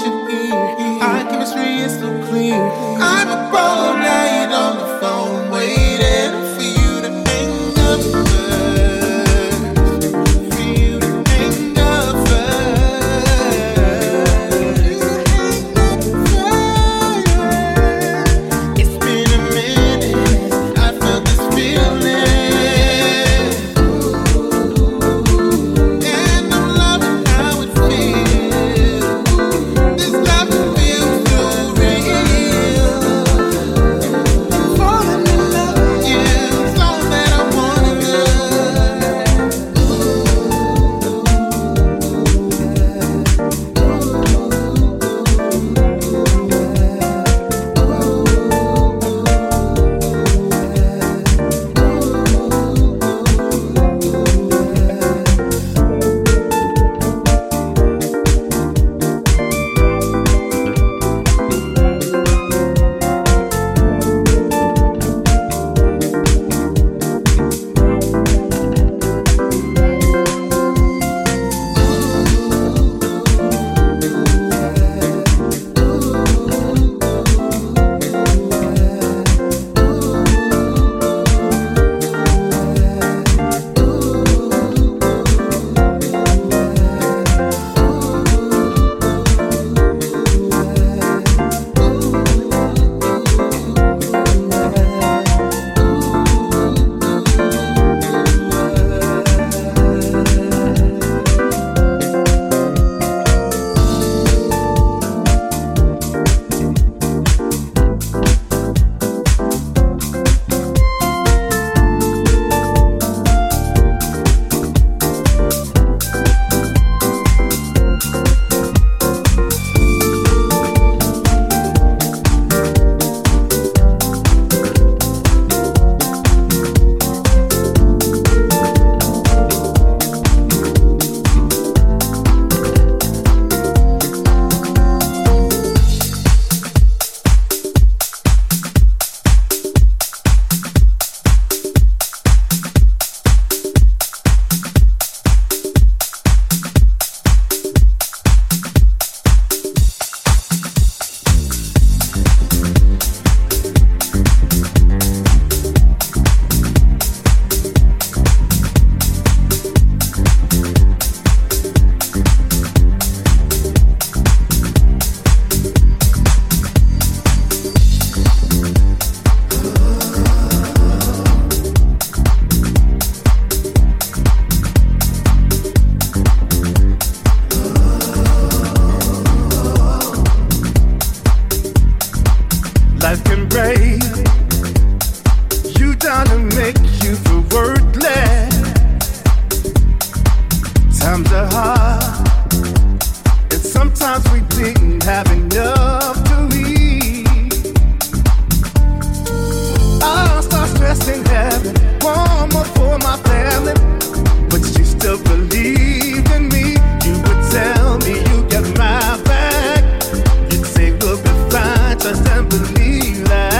should be. Our chemistry is so clear. I'm up all night on the phone waiting. We'll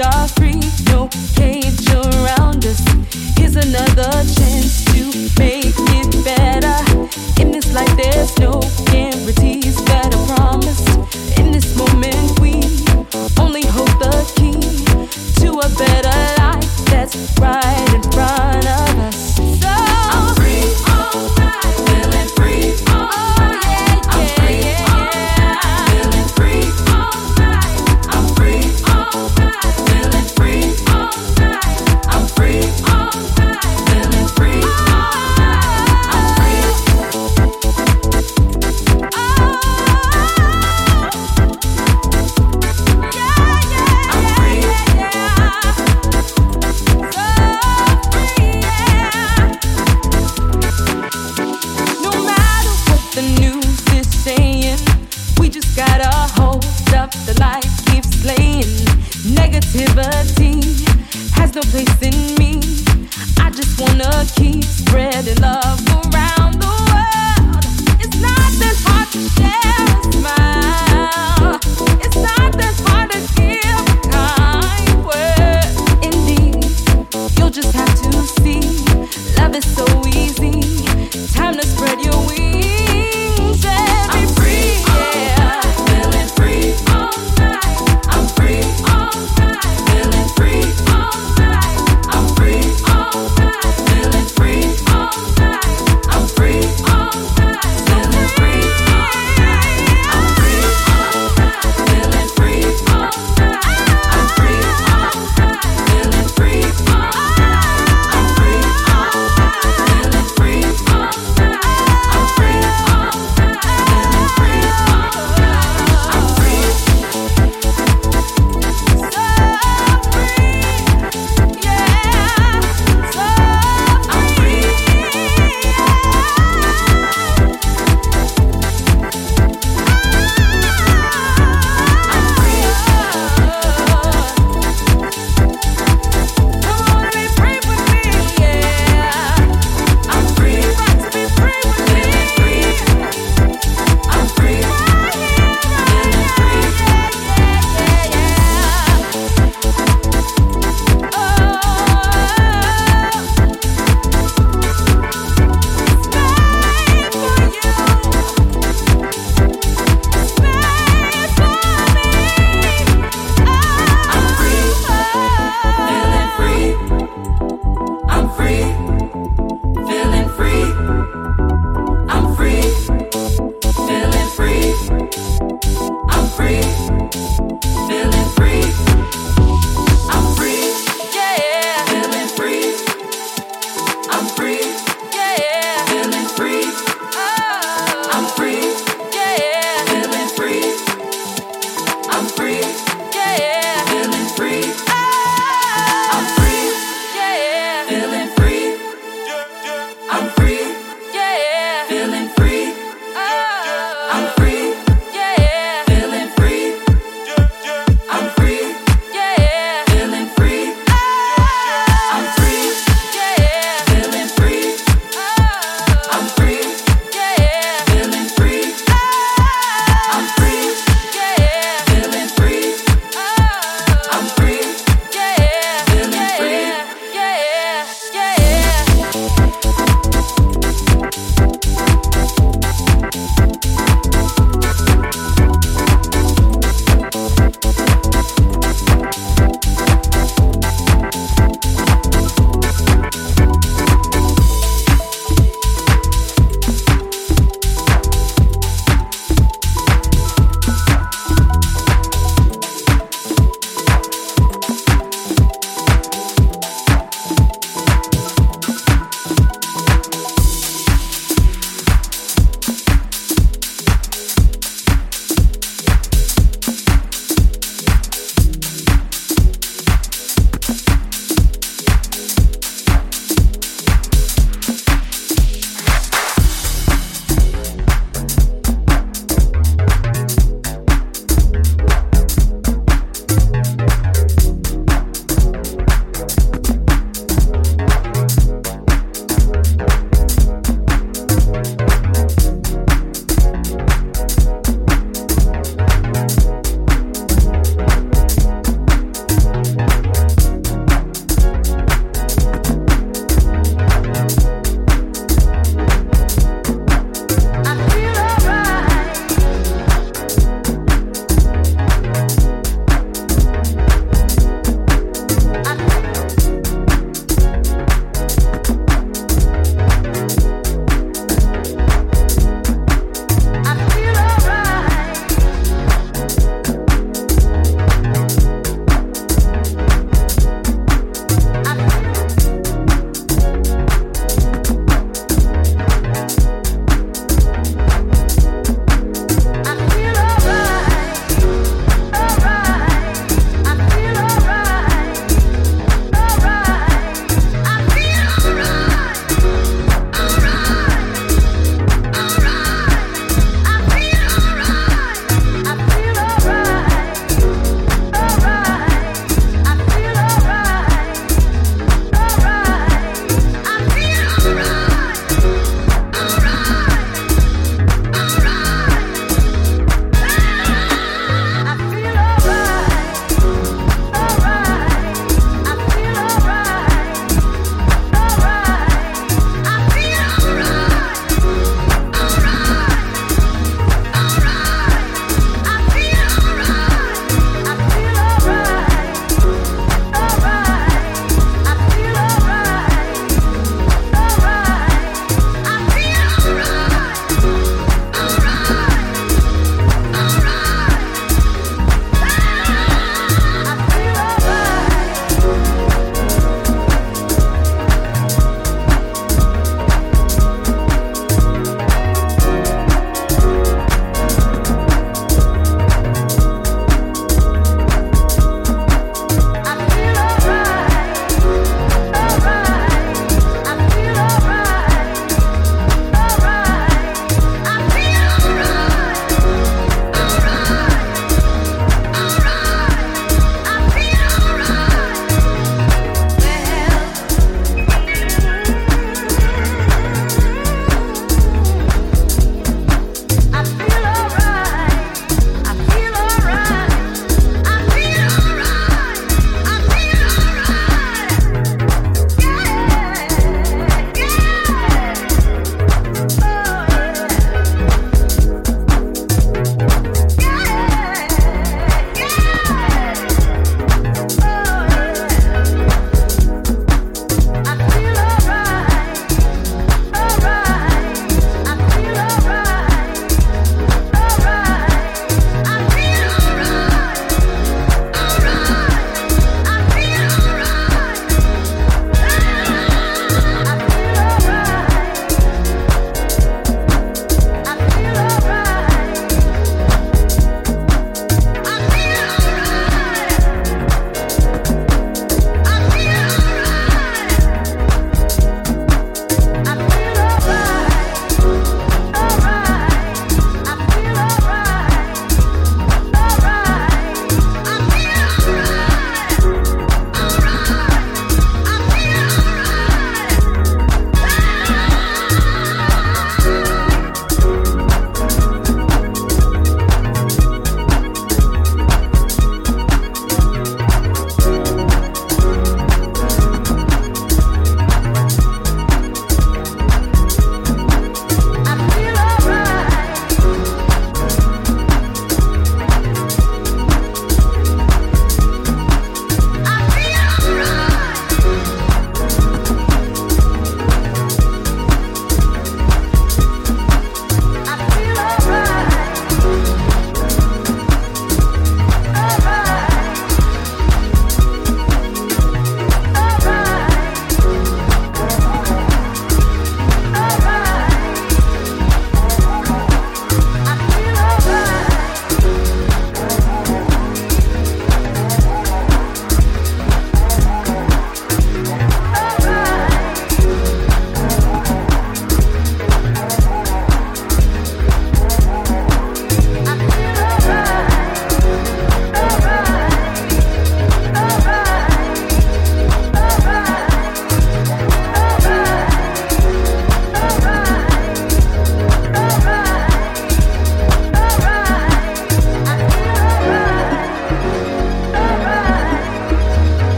off.